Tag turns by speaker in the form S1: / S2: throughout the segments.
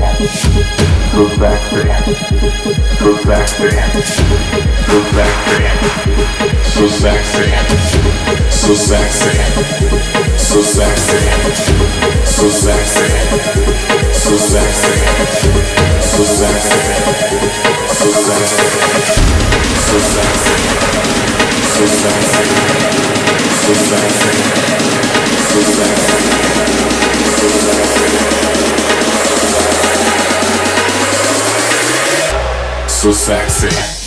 S1: Go back there.
S2: Go back
S3: there. Go back there.
S4: So sexy.
S1: So sexy. So sexy. So sexy. So sexy. So sexy. So sexy. So sexy. So sexy. So sexy. So sexy. So sexy. so sexy.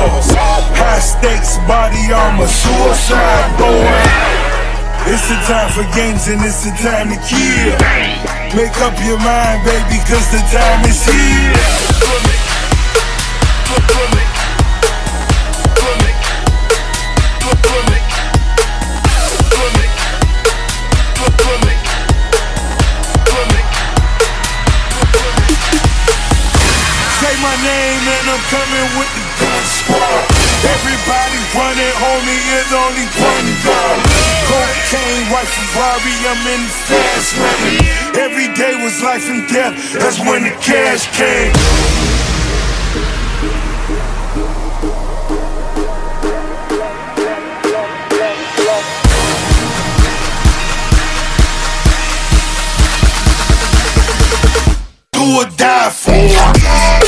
S4: balls. High
S3: stakes, body armor, suicide boy. It's the time for games and it's the time to kill. Make up your mind, baby, cause the time is here. Me is only one God. Cocaine, white Ferrari, I'm in the fast lane. Every day was life and death, that's when the cash came. Do or die for.